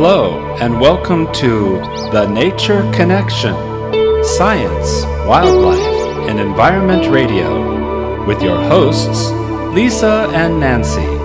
Hello, and welcome to The Nature Connection Science, Wildlife, and Environment Radio with your hosts, Lisa and Nancy.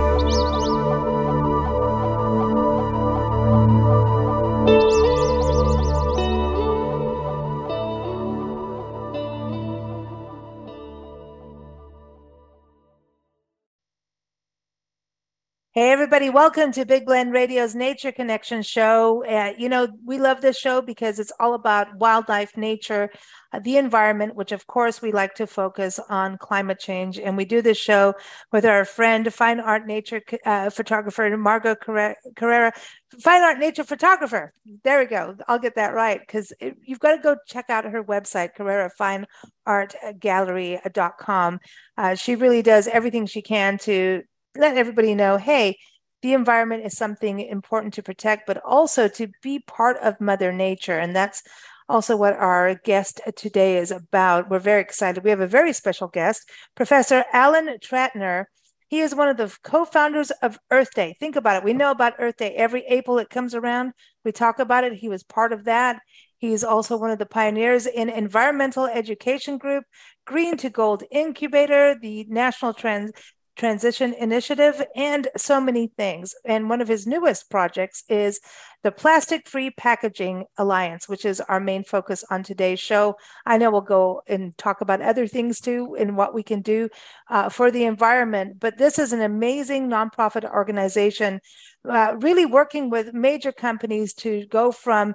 Welcome to Big Blend Radio's Nature Connection show. Uh, you know, we love this show because it's all about wildlife, nature, uh, the environment, which of course we like to focus on climate change. And we do this show with our friend, fine art nature uh, photographer, Margot Carrera, fine art nature photographer. There we go. I'll get that right because you've got to go check out her website, Carrera Fine Art Gallery.com. Uh, she really does everything she can to let everybody know hey the environment is something important to protect but also to be part of mother nature. And that's also what our guest today is about. We're very excited. We have a very special guest professor alan tratner he is one of the co-founders of earth day. Think about it. We know about earth day. Every april it comes around we talk about it. He was part of that. He's also one of the pioneers in environmental education group, Green to Gold Incubator, the National Trans Transition Initiative, and so many things. And one of his newest projects is the Plastic Free Packaging Alliance, which is our main focus on today's show. I know we'll go and talk about other things too and what we can do uh, for the environment, but this is an amazing nonprofit organization, uh, really working with major companies to go from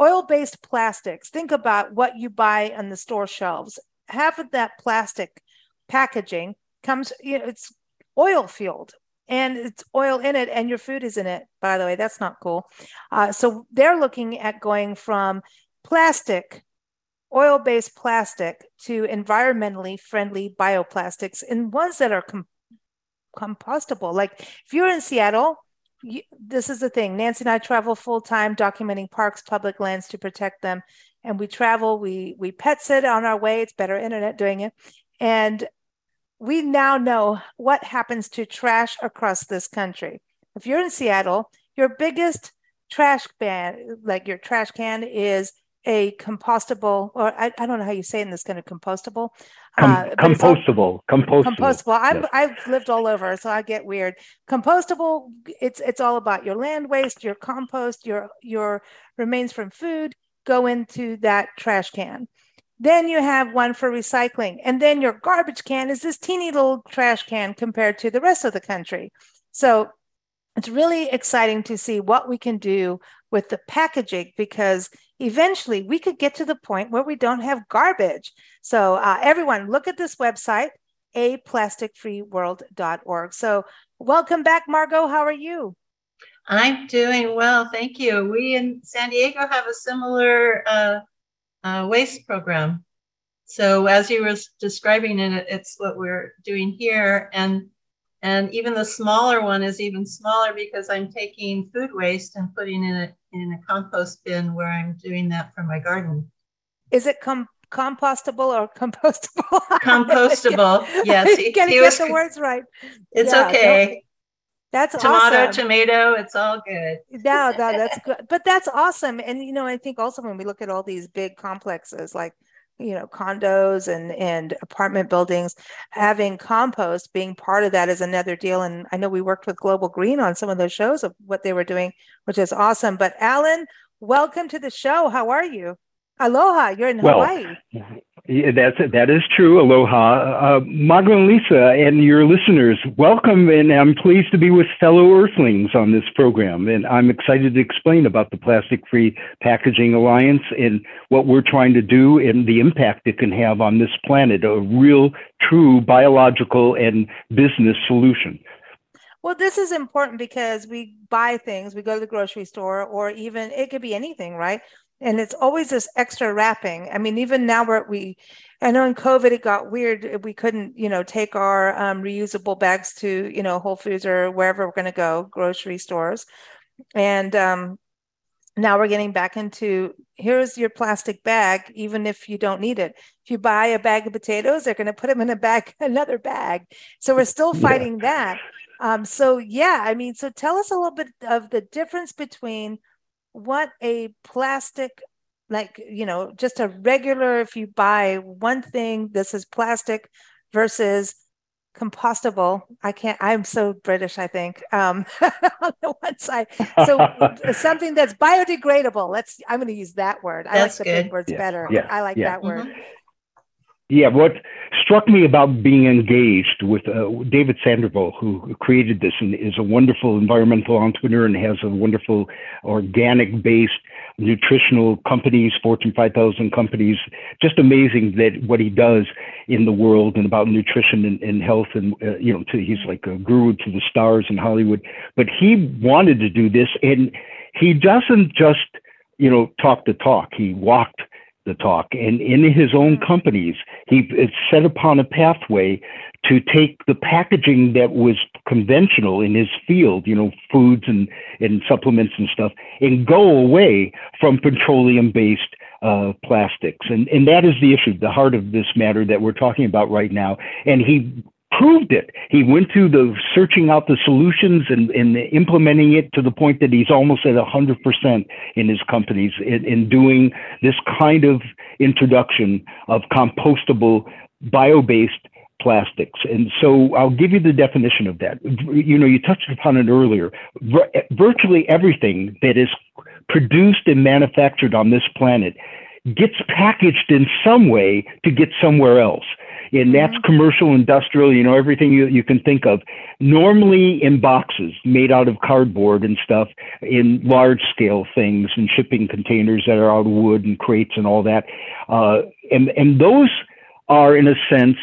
oil based plastics. Think about what you buy on the store shelves. Half of that plastic packaging comes you know it's oil field and it's oil in it and your food is in it by the way. That's not cool. Uh, so they're looking at going from plastic oil-based plastic to environmentally friendly bioplastics and ones that are com- compostable. Like if you're in seattle you, this is the thing. Nancy and i travel full-time documenting parks public lands to protect them and we travel we we pet sit on our way. It's better internet doing it. And we now know what happens to trash across this country. If you're in Seattle, your biggest trash can, like your trash can, is a compostable, or I, I don't know how you say in this kind of compostable. Com- uh, compostable, compostable. Compostable. I'm, yes. I've lived all over, so I get weird. Compostable. It's it's all about your land waste, your compost, your your remains from food go into that trash can. Then you have one for recycling. And then your garbage can is this teeny little trash can compared to the rest of the country. So it's really exciting to see what we can do with the packaging because eventually we could get to the point where we don't have garbage. So, uh, everyone, look at this website, aplasticfreeworld.org. So, welcome back, Margot. How are you? I'm doing well. Thank you. We in San Diego have a similar uh, uh, waste program. So as you were describing it, it's what we're doing here. And and even the smaller one is even smaller because I'm taking food waste and putting in it in a compost bin where I'm doing that for my garden. Is it com- compostable or compostable? Compostable. yes. He, Can he get the words right? It's yeah, okay. That's tomato, awesome. tomato. Tomato, it's all good. no, no, that's good. But that's awesome. And you know, I think also when we look at all these big complexes like you know condos and and apartment buildings having compost being part of that is another deal and i know we worked with global green on some of those shows of what they were doing which is awesome but alan welcome to the show how are you aloha you're in well, hawaii yeah, that's that is true. Aloha, uh, and Lisa, and your listeners. Welcome, and I'm pleased to be with fellow Earthlings on this program. And I'm excited to explain about the Plastic Free Packaging Alliance and what we're trying to do and the impact it can have on this planet. A real, true biological and business solution. Well, this is important because we buy things, we go to the grocery store, or even it could be anything, right? And it's always this extra wrapping. I mean even now we're we i know in covid it got weird. We couldn't you know take our um, reusable bags to you know whole foods or wherever we're going to go grocery stores. And um, now we're getting back into here's your plastic bag even if you don't need it. If you buy a bag of potatoes they're going to put them in a bag another bag. So we're still fighting yeah. that. Um, so yeah i mean so tell us a little bit of the difference between what a plastic like you know just a regular if you buy one thing this is plastic versus compostable i can't i'm so british i think um on the one side so something that's biodegradable let's i'm going to use that word i like the good. big words yeah. better yeah. i like yeah. that word mm-hmm. Yeah, what struck me about being engaged with uh, David Sandoval, who created this and is a wonderful environmental entrepreneur and has a wonderful organic based nutritional companies, Fortune 5000 companies. Just amazing that what he does in the world and about nutrition and, and health. And, uh, you know, to, he's like a guru to the stars in Hollywood. But he wanted to do this and he doesn't just, you know, talk the talk. He walked the talk. And in his own mm. companies, he set upon a pathway to take the packaging that was conventional in his field, you know, foods and, and supplements and stuff, and go away from petroleum based uh, plastics. And, and that is the issue, the heart of this matter that we're talking about right now. And he proved it. He went through the searching out the solutions and, and implementing it to the point that he's almost at 100% in his companies in, in doing this kind of introduction of compostable bio-based plastics. And so I'll give you the definition of that. You know, you touched upon it earlier. virtually everything that is produced and manufactured on this planet gets packaged in some way to get somewhere else and that's mm-hmm. commercial, industrial, you know, everything you, you can think of. Normally in boxes made out of cardboard and stuff, in large scale things and shipping containers that are out of wood and crates and all that. Uh, and, and those are, in a sense,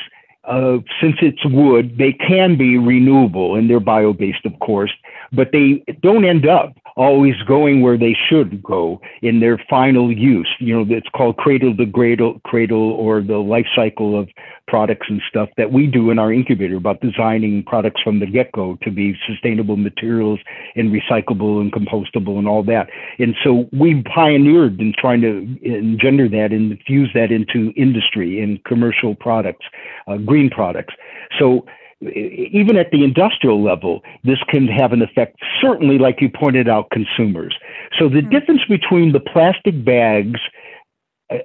uh, since it's wood, they can be renewable and they're bio based, of course, but they don't end up always going where they should go in their final use. You know, it's called cradle to cradle, cradle or the life cycle of products and stuff that we do in our incubator about designing products from the get go to be sustainable materials and recyclable and compostable and all that. And so we pioneered in trying to engender that and infuse that into industry and commercial products, uh, products. So even at the industrial level, this can have an effect, certainly, like you pointed out, consumers. So the mm-hmm. difference between the plastic bags,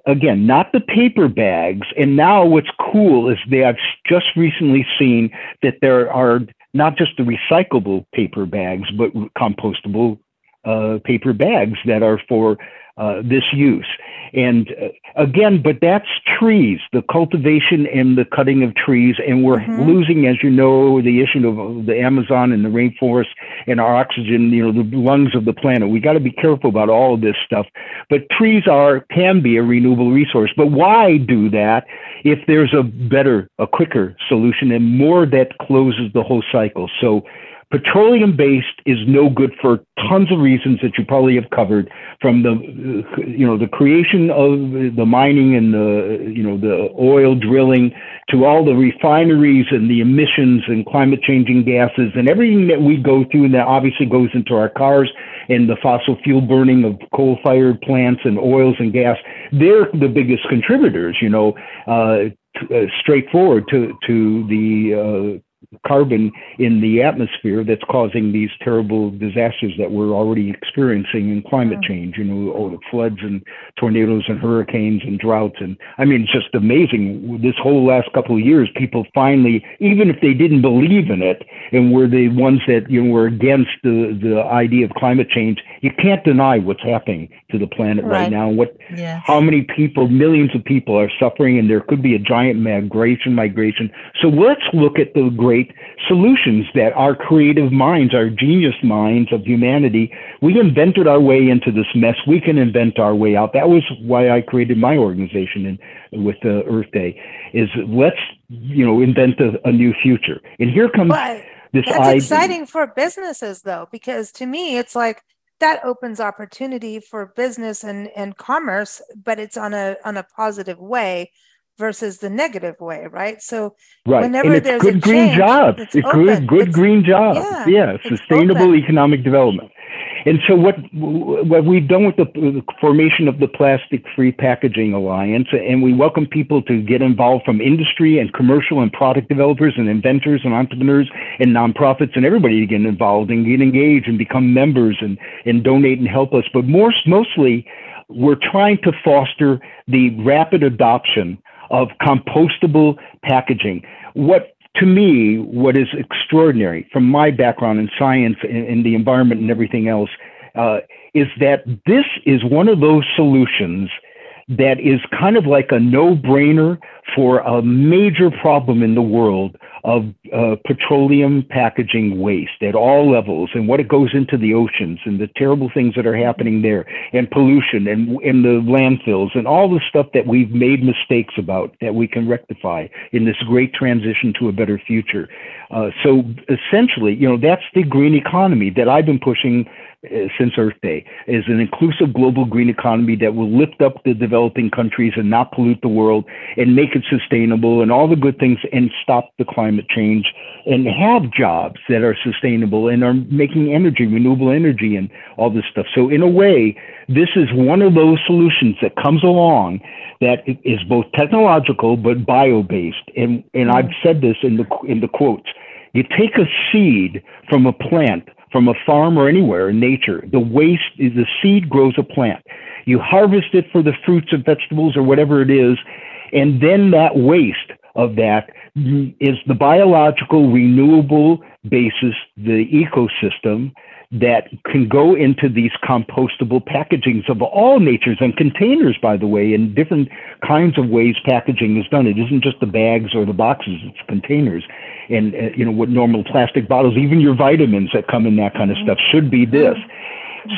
again, not the paper bags, and now what's cool is they have just recently seen that there are not just the recyclable paper bags, but compostable uh, paper bags that are for uh, this use. And uh, again, but that's trees, the cultivation and the cutting of trees. And we're mm-hmm. losing, as you know, the issue of the Amazon and the rainforest and our oxygen, you know, the lungs of the planet. We got to be careful about all of this stuff. But trees are, can be a renewable resource. But why do that if there's a better, a quicker solution and more that closes the whole cycle? So petroleum based is no good for tons of reasons that you probably have covered from the you know the creation of the mining and the you know the oil drilling to all the refineries and the emissions and climate changing gases and everything that we go through and that obviously goes into our cars and the fossil fuel burning of coal fired plants and oils and gas. They're the biggest contributors you know uh, uh, straightforward to to the uh, carbon in the atmosphere that's causing these terrible disasters that we're already experiencing in climate change, you know, oh, the floods and tornadoes and hurricanes and droughts. And I mean, it's just amazing. This whole last couple of years, people finally, even if they didn't believe in it and were the ones that, you know, were against the, the idea of climate change, you can't deny what's happening to the planet right, right now. What, how many people, millions of people are suffering and there could be a giant migration, migration. So let's look at the great great solutions that our creative minds, our genius minds of humanity, we invented our way into this mess. We can invent our way out. That was why I created my organization and with the Earth Day is let's, you know, invent a, a new future. And here comes but this That's idea. exciting for businesses though, because to me, it's like, that opens opportunity for business and, and commerce, but it's on a on a positive way versus the negative way, right? So right. whenever and there's good a green change, jobs, it's, it's good, good it's, green jobs. Yeah, yeah sustainable open. economic development. And so what what we've done with the, the formation of the Plastic Free Packaging Alliance, and we welcome people to get involved from industry and commercial and product developers and inventors and entrepreneurs and nonprofits and everybody to get involved and get engaged and become members and and donate and help us. But more mostly, we're trying to foster the rapid adoption of compostable packaging. What to me, what is extraordinary from my background in science and, and the environment and everything else uh, is that this is one of those solutions that is kind of like a no brainer for a major problem in the world of uh, petroleum packaging waste at all levels and what it goes into the oceans and the terrible things that are happening there and pollution and in the landfills and all the stuff that we've made mistakes about that we can rectify in this great transition to a better future. Uh, so essentially, you know, that's the green economy that I've been pushing uh, since Earth Day is an inclusive global green economy that will lift up the developing countries and not pollute the world and make it sustainable and all the good things and stop the climate change and have jobs that are sustainable and are making energy, renewable energy and all this stuff. So in a way, this is one of those solutions that comes along that is both technological but bio-based. And and I've mm. said this in the in the quotes. You take a seed from a plant from a farm or anywhere in nature. The waste is the seed grows a plant. You harvest it for the fruits and vegetables or whatever it is, and then that waste of that is the biological renewable basis, the ecosystem that can go into these compostable packagings of all natures and containers, by the way, in different kinds of ways packaging is done. It isn't just the bags or the boxes, it's containers. And, uh, you know, what normal plastic bottles, even your vitamins that come in that kind of stuff should be this.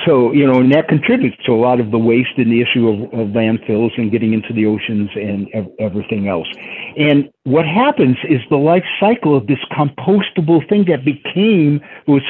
So, you know, and that contributes to a lot of the waste and the issue of, of landfills and getting into the oceans and ev- everything else. And what happens is the life cycle of this compostable thing that became was,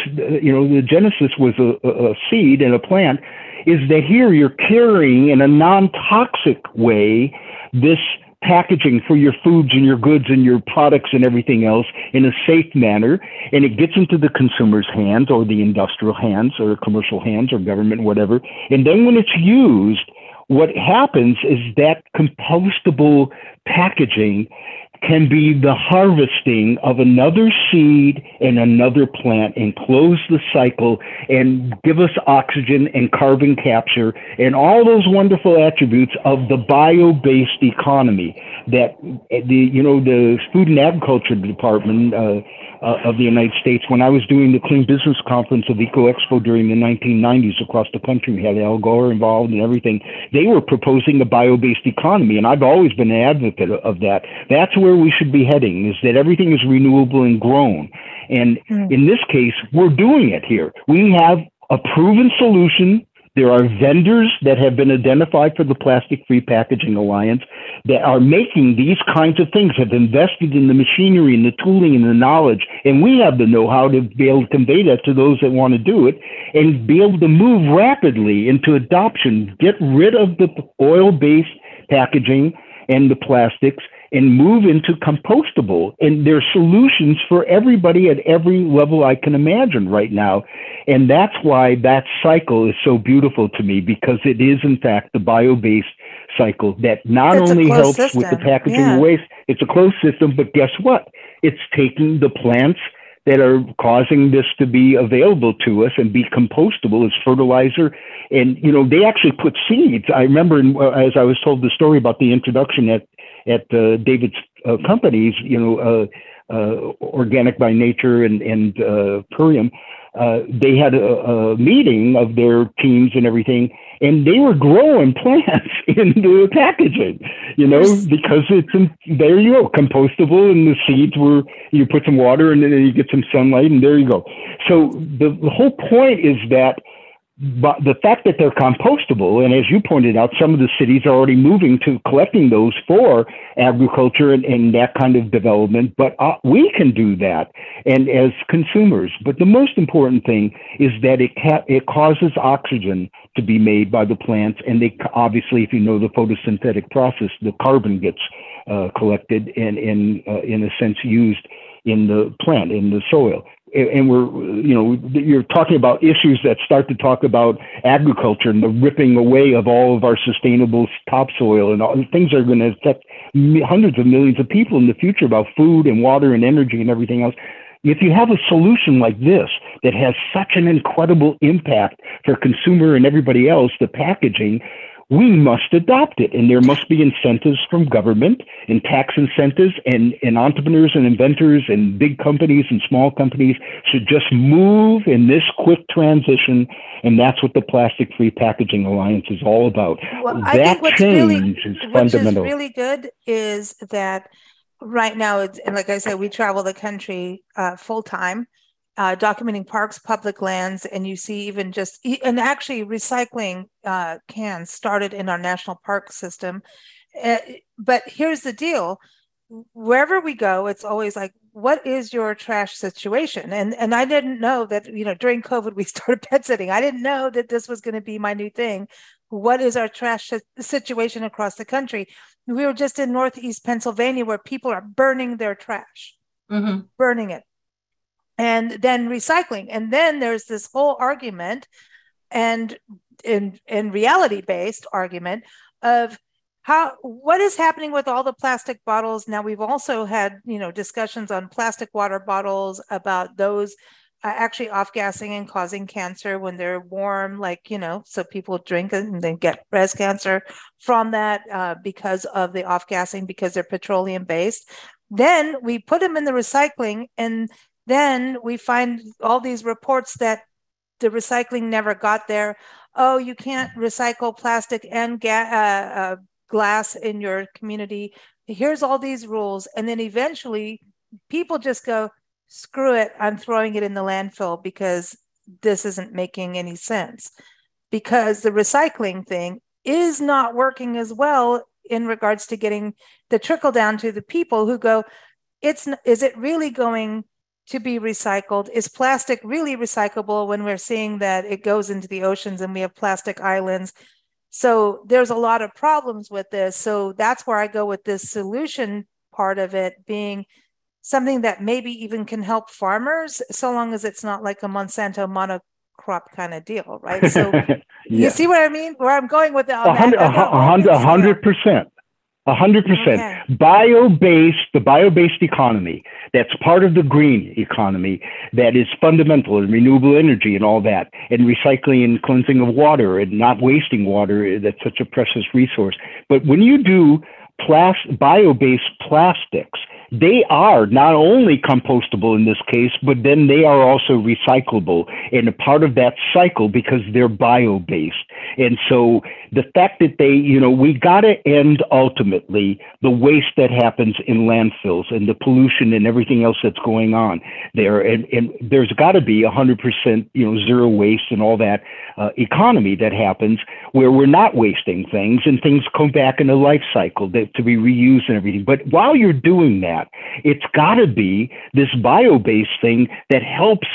you know, the genesis was a, a seed and a plant is that here you're carrying in a non-toxic way this packaging for your foods and your goods and your products and everything else in a safe manner and it gets into the consumer's hands or the industrial hands or commercial hands or government whatever. And then when it's used what happens is that compostable packaging can be the harvesting of another seed and another plant and close the cycle and give us oxygen and carbon capture and all those wonderful attributes of the bio-based economy that the you know the food and agriculture department uh, uh, of the United States. When I was doing the Clean Business Conference of Eco Expo during the 1990s across the country, we had Al Gore involved and everything. They were proposing a bio-based economy, and I've always been an advocate of that. That's where we should be heading: is that everything is renewable and grown. And mm. in this case, we're doing it here. We have a proven solution there are vendors that have been identified for the Plastic Free Packaging Alliance that are making these kinds of things, have invested in the machinery and the tooling and the knowledge. And we have the know how to be able to convey that to those that want to do it and be able to move rapidly into adoption, get rid of the oil based packaging and the plastics and move into compostable. And there are solutions for everybody at every level I can imagine right now. And that's why that cycle is so beautiful to me because it is, in fact, the bio based cycle that not it's only helps system. with the packaging yeah. waste, it's a closed system, but guess what? It's taking the plants that are causing this to be available to us and be compostable as fertilizer. And, you know, they actually put seeds. I remember in, uh, as I was told the story about the introduction at, at uh, David's uh, companies, you know, uh, uh, Organic by Nature and, and uh, Purium, uh, they had a, a, meeting of their teams and everything, and they were growing plants in the packaging, you know, because it's in, there you go, compostable, and the seeds were you put some water and then you get some sunlight, and there you go. So the, the whole point is that but the fact that they're compostable, and as you pointed out, some of the cities are already moving to collecting those for agriculture and, and that kind of development. But uh, we can do that, and as consumers. But the most important thing is that it ca- it causes oxygen to be made by the plants, and they obviously, if you know the photosynthetic process, the carbon gets uh, collected and, and uh, in a sense used in the plant in the soil and we're, you know, you're talking about issues that start to talk about agriculture and the ripping away of all of our sustainable topsoil and all things are going to affect hundreds of millions of people in the future about food and water and energy and everything else. If you have a solution like this that has such an incredible impact for consumer and everybody else, the packaging, we must adopt it. And there must be incentives from government and tax incentives and, and entrepreneurs and inventors and big companies and small companies should just move in this quick transition. And that's what the Plastic Free Packaging Alliance is all about. Well, that I think what's really, is fundamental. Is really good is that right now, and like I said, we travel the country uh, full time uh, documenting parks, public lands, and you see even just and actually recycling uh, cans started in our national park system. Uh, but here's the deal: wherever we go, it's always like, "What is your trash situation?" And and I didn't know that you know during COVID we started pet sitting. I didn't know that this was going to be my new thing. What is our trash situation across the country? We were just in Northeast Pennsylvania where people are burning their trash, mm-hmm. burning it and then recycling and then there's this whole argument and in in reality based argument of how what is happening with all the plastic bottles now we've also had you know discussions on plastic water bottles about those uh, actually off gassing and causing cancer when they're warm like you know so people drink and then get breast cancer from that uh, because of the off gassing because they're petroleum based then we put them in the recycling and then we find all these reports that the recycling never got there. Oh, you can't recycle plastic and ga- uh, uh, glass in your community. Here's all these rules. And then eventually people just go, screw it, I'm throwing it in the landfill because this isn't making any sense. Because the recycling thing is not working as well in regards to getting the trickle down to the people who go, it's is it really going to be recycled? Is plastic really recyclable when we're seeing that it goes into the oceans and we have plastic islands? So there's a lot of problems with this. So that's where I go with this solution part of it being something that maybe even can help farmers, so long as it's not like a Monsanto monocrop kind of deal, right? So yeah. you see what I mean? Where I'm going with it. A hundred percent. A hundred percent. Bio-based, the bio-based economy, that's part of the green economy, that is fundamental in renewable energy and all that, and recycling and cleansing of water and not wasting water, that's such a precious resource. But when you do bio-based plastics, they are not only compostable in this case, but then they are also recyclable and a part of that cycle because they're bio based. And so the fact that they, you know, we got to end ultimately the waste that happens in landfills and the pollution and everything else that's going on there. And, and there's got to be 100%, you know, zero waste and all that uh, economy that happens where we're not wasting things and things come back in a life cycle that, to be reused and everything. But while you're doing that. It's got to be this bio based thing that helps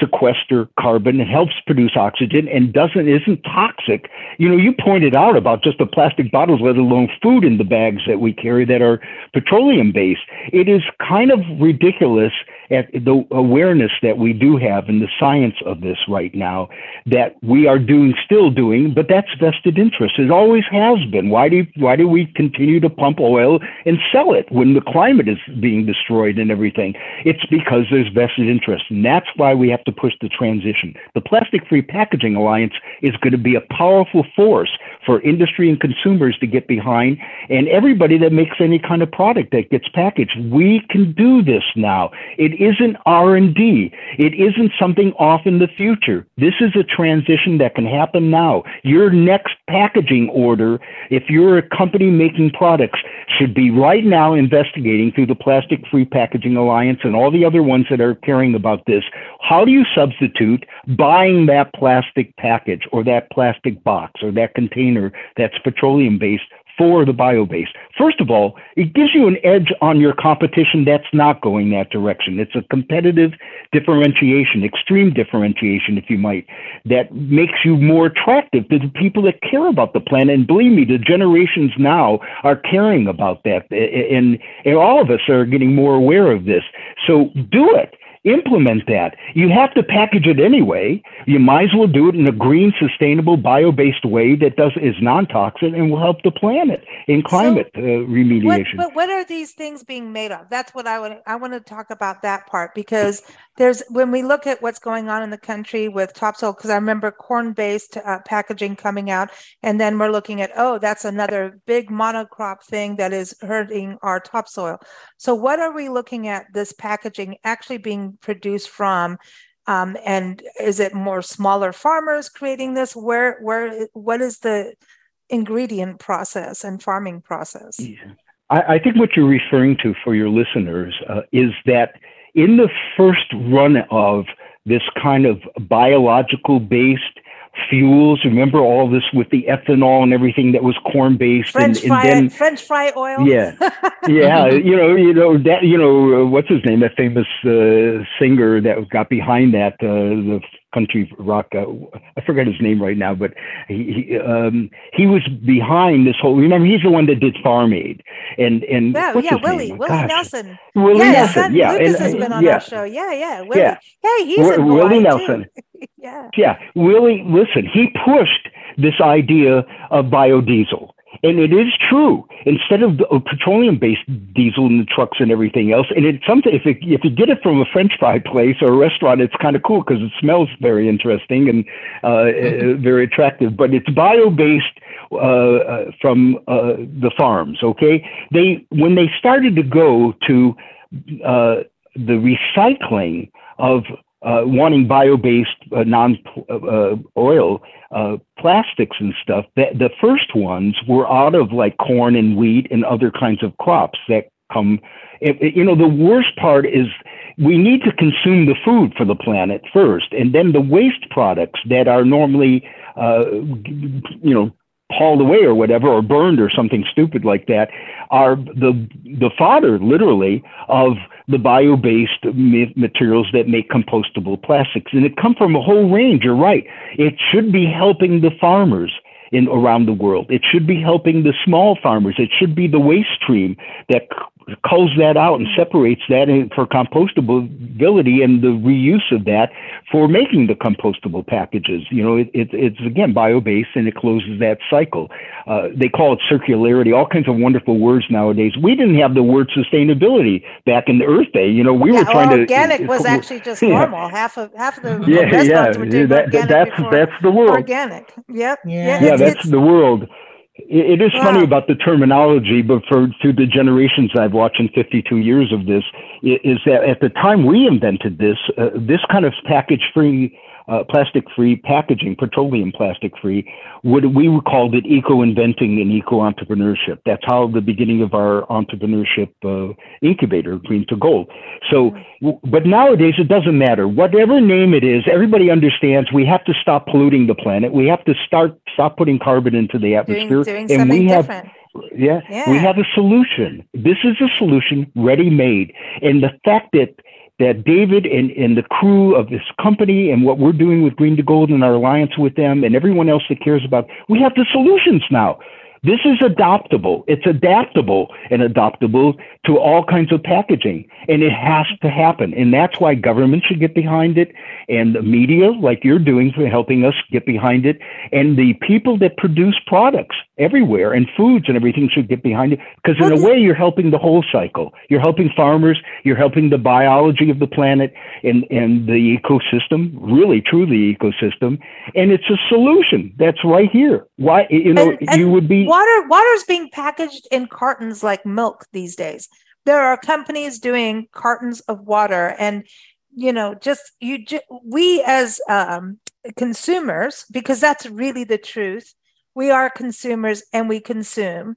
sequester carbon and helps produce oxygen and doesn't isn't toxic. You know, you pointed out about just the plastic bottles, let alone food in the bags that we carry that are petroleum based. It is kind of ridiculous at the awareness that we do have in the science of this right now that we are doing still doing, but that's vested interest. It always has been. Why do why do we continue to pump oil and sell it when the climate is being destroyed and everything? It's because there's vested interest. And that's why we have to push the transition. The Plastic Free Packaging Alliance is going to be a powerful force for industry and consumers to get behind and everybody that makes any kind of product that gets packaged. We can do this now. It isn't R&D. It isn't something off in the future. This is a transition that can happen now. Your next packaging order, if you're a company making products, should be right now investigating through the Plastic Free Packaging Alliance and all the other ones that are caring about this. How do you substitute buying that plastic package or that plastic box or that container that's petroleum based for the bio-based. First of all, it gives you an edge on your competition that's not going that direction. It's a competitive differentiation, extreme differentiation, if you might, that makes you more attractive to the people that care about the planet. And believe me, the generations now are caring about that. And, and all of us are getting more aware of this. So do it implement that. You have to package it anyway. You might as well do it in a green, sustainable, bio-based way that does is non-toxic and will help the planet in climate so, uh, remediation. What, but what are these things being made of? That's what I want. I want to talk about that part because there's when we look at what's going on in the country with topsoil. Because I remember corn-based uh, packaging coming out, and then we're looking at oh, that's another big monocrop thing that is hurting our topsoil. So what are we looking at? This packaging actually being produced from? Um, and is it more smaller farmers creating this? Where, where, what is the ingredient process and farming process? Yeah. I, I, think what you're referring to for your listeners uh, is that in the first run of this kind of biological based fuels. Remember all this with the ethanol and everything that was corn based, French and, fry, then French fry oil. Yeah, yeah. you know, you know that. You know, what's his name? That famous uh, singer that got behind that. Uh, the country rock. Uh, I forget his name right now, but he he, um, he was behind this whole. Remember, he's the one that did Farm Aid, and and yeah, what's yeah, his Willie, name? Willie Gosh. Nelson. Willie yeah, Nelson. son yeah, Lukas and, has been on yeah. our show. Yeah, yeah, Willie. Yeah. Hey, he's W- in Willie Nelson. Yeah. Yeah, Willie. Listen, he pushed this idea of biodiesel. And it is true. Instead of petroleum-based diesel in the trucks and everything else, and it's something if it, if you get it from a French fry place or a restaurant, it's kind of cool because it smells very interesting and uh, mm-hmm. very attractive. But it's bio-based uh, uh, from uh, the farms. Okay, they when they started to go to uh, the recycling of uh, wanting bio-based uh, non-oil uh, plastics and stuff. The, the first ones were out of like corn and wheat and other kinds of crops that come. It, it, you know, the worst part is we need to consume the food for the planet first, and then the waste products that are normally, uh, you know, hauled away or whatever, or burned or something stupid like that, are the the fodder literally of the bio-based materials that make compostable plastics, and it comes from a whole range. You're right; it should be helping the farmers in around the world. It should be helping the small farmers. It should be the waste stream that culls that out and separates that for compostability and the reuse of that for making the compostable packages. You know, it, it, it's again bio-based and it closes that cycle. Uh, they call it circularity, all kinds of wonderful words nowadays. We didn't have the word sustainability back in the Earth Day. You know, we yeah, were trying well, to. Organic was actually just yeah. normal. Half of half of the yeah, restaurants yeah, were doing that, organic that's before that's the world. Organic. Yep. Yeah, yeah, that's the world. It is wow. funny about the terminology, but for through the generations I've watched in 52 years of this, is that at the time we invented this, uh, this kind of package-free uh, plastic-free packaging, petroleum plastic-free, what we called it eco-inventing and eco-entrepreneurship. That's how the beginning of our entrepreneurship uh, incubator, Green to Gold. So, but nowadays it doesn't matter. Whatever name it is, everybody understands we have to stop polluting the planet. We have to start stop putting carbon into the atmosphere, doing, doing and we have. Different. Yeah, yeah, we have a solution. This is a solution ready made. And the fact that that David and, and the crew of this company and what we're doing with Green to Gold and our alliance with them and everyone else that cares about, we have the solutions now. This is adoptable. It's adaptable and adoptable to all kinds of packaging. And it has to happen. And that's why government should get behind it and the media, like you're doing for helping us get behind it. And the people that produce products everywhere and foods and everything should get behind it. Because in a way, you're helping the whole cycle. You're helping farmers, you're helping the biology of the planet and, and the ecosystem, really, truly ecosystem. And it's a solution that's right here. Why, you know, and, and you would be water water's being packaged in cartons like milk these days. There are companies doing cartons of water and you know just you we as um, consumers because that's really the truth we are consumers and we consume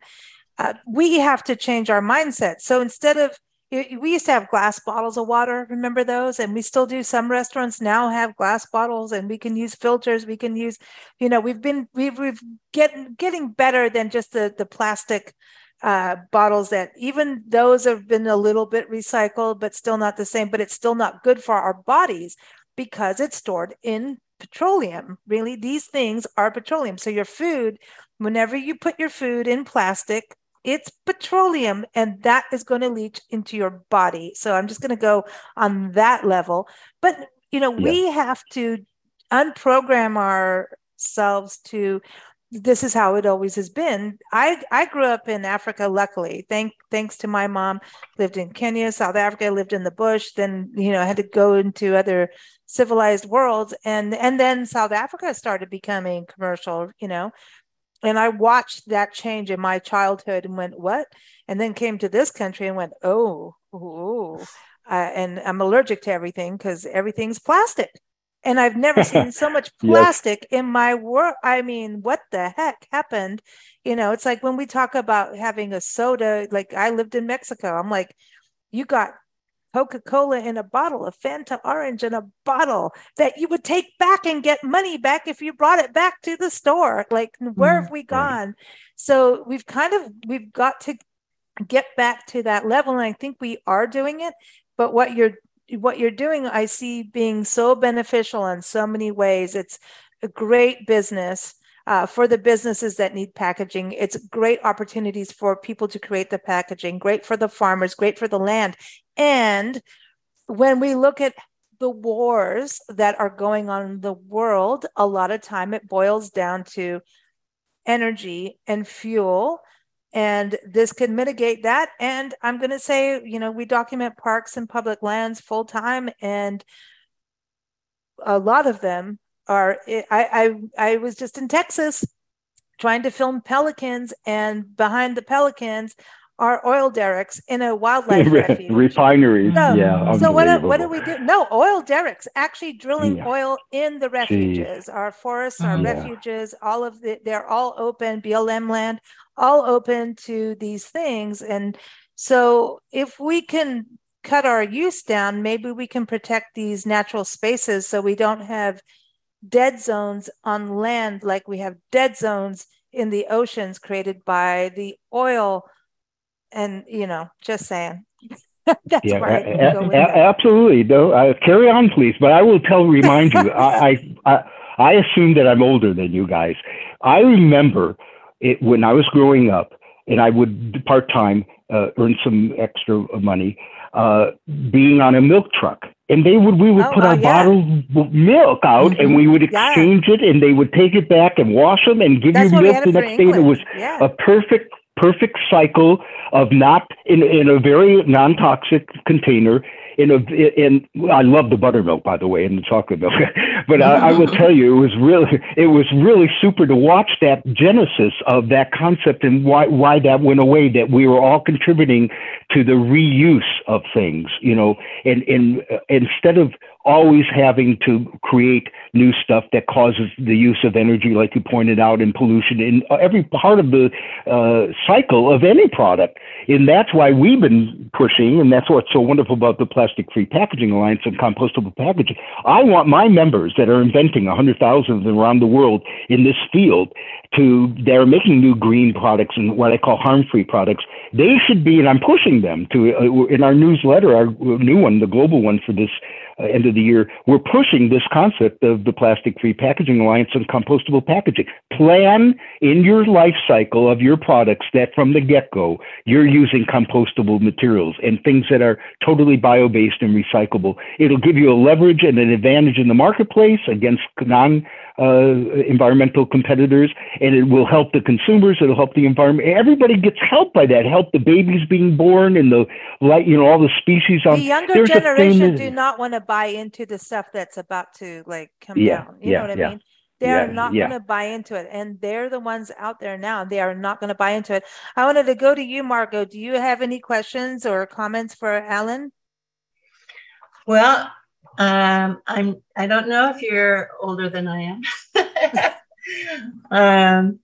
uh, we have to change our mindset. So instead of we used to have glass bottles of water remember those? And we still do. Some restaurants now have glass bottles and we can use filters we can use you know we've been we've, we've getting getting better than just the the plastic uh, bottles that even those have been a little bit recycled but still not the same but it's still not good for our bodies because it's stored in petroleum. Really these things are petroleum. So your food whenever you put your food in plastic it's petroleum and that is going to leach into your body so i'm just going to go on that level but you know yeah. we have to unprogram ourselves to this is how it always has been. I I grew up in Africa, luckily, thank thanks to my mom. Lived in Kenya, South Africa, lived in the bush. Then you know I had to go into other civilized worlds, and and then South Africa started becoming commercial. You know, and I watched that change in my childhood and went what, and then came to this country and went oh oh, uh, and I'm allergic to everything because everything's plastic and I've never seen so much plastic in my work. I mean, what the heck happened? You know, it's like when we talk about having a soda, like I lived in Mexico, I'm like, you got Coca Cola in a bottle, a Fanta orange in a bottle that you would take back and get money back if you brought it back to the store. Like, where mm, have we gone? So we've kind of we've got to get back to that level, and I think we are doing it. But what you're what you're doing, I see being so beneficial in so many ways. It's a great business. Uh, for the businesses that need packaging. It's great opportunities for people to create the packaging, great for the farmers, great for the land. And when we look at the wars that are going on in the world, a lot of time it boils down to energy and fuel and this can mitigate that and i'm going to say you know we document parks and public lands full time and a lot of them are I, I i was just in texas trying to film pelicans and behind the pelicans are oil derricks in a wildlife refuge. refineries. So, yeah. So what what do we do? No, oil derricks actually drilling yeah. oil in the refuges. Jeez. Our forests, our yeah. refuges, all of the they're all open. BLM land, all open to these things. And so if we can cut our use down, maybe we can protect these natural spaces so we don't have dead zones on land like we have dead zones in the oceans created by the oil and you know, just saying. That's yeah, a- a- absolutely. No, uh, carry on, please. But I will tell, remind you, I, I, I assume that I'm older than you guys. I remember it when I was growing up, and I would part time uh, earn some extra money, uh, being on a milk truck. And they would, we would oh, put our yeah. bottled milk out, mm-hmm. and we would exchange yeah. it, and they would take it back and wash them and give That's you milk the next day. And it was yeah. a perfect perfect cycle of not in, in a very non-toxic container in a in I love the buttermilk by the way and the chocolate milk, but I, I will tell you it was really it was really super to watch that genesis of that concept and why why that went away. That we were all contributing to the reuse of things, you know, and and uh, instead of always having to create new stuff that causes the use of energy, like you pointed out, and pollution in every part of the uh, cycle of any product. And that's why we've been pushing, and that's what's so wonderful about the Plastic Free Packaging Alliance and compostable packaging. I want my members that are inventing 100,000 of them around the world in this field to, they're making new green products and what I call harm-free products. They should be, and I'm pushing them to, uh, in our newsletter, our new one, the global one for this uh, end of the year, we're pushing this concept of the Plastic Free Packaging Alliance and compostable packaging. Plan in your life cycle of your products that from the get go, you're using compostable materials and things that are totally bio based and recyclable. It'll give you a leverage and an advantage in the marketplace against non uh, environmental competitors, and it will help the consumers. It'll help the environment. Everybody gets helped by that. Help the babies being born and the like. You know, all the species on. The younger generation do not want to buy into the stuff that's about to like come yeah, down. You yeah, know what I mean? They're yeah, not yeah. going to buy into it. And they're the ones out there now. They are not going to buy into it. I wanted to go to you, Margot. Do you have any questions or comments for Alan? Well, um, I'm. I don't know if you're older than I am. um,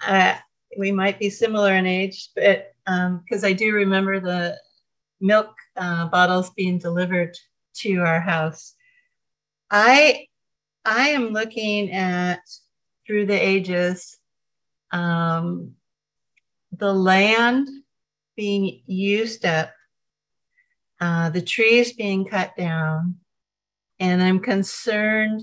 I, we might be similar in age, but because um, I do remember the milk uh, bottles being delivered to our house. I I am looking at through the ages um, the land being used up, uh, the trees being cut down, and I'm concerned.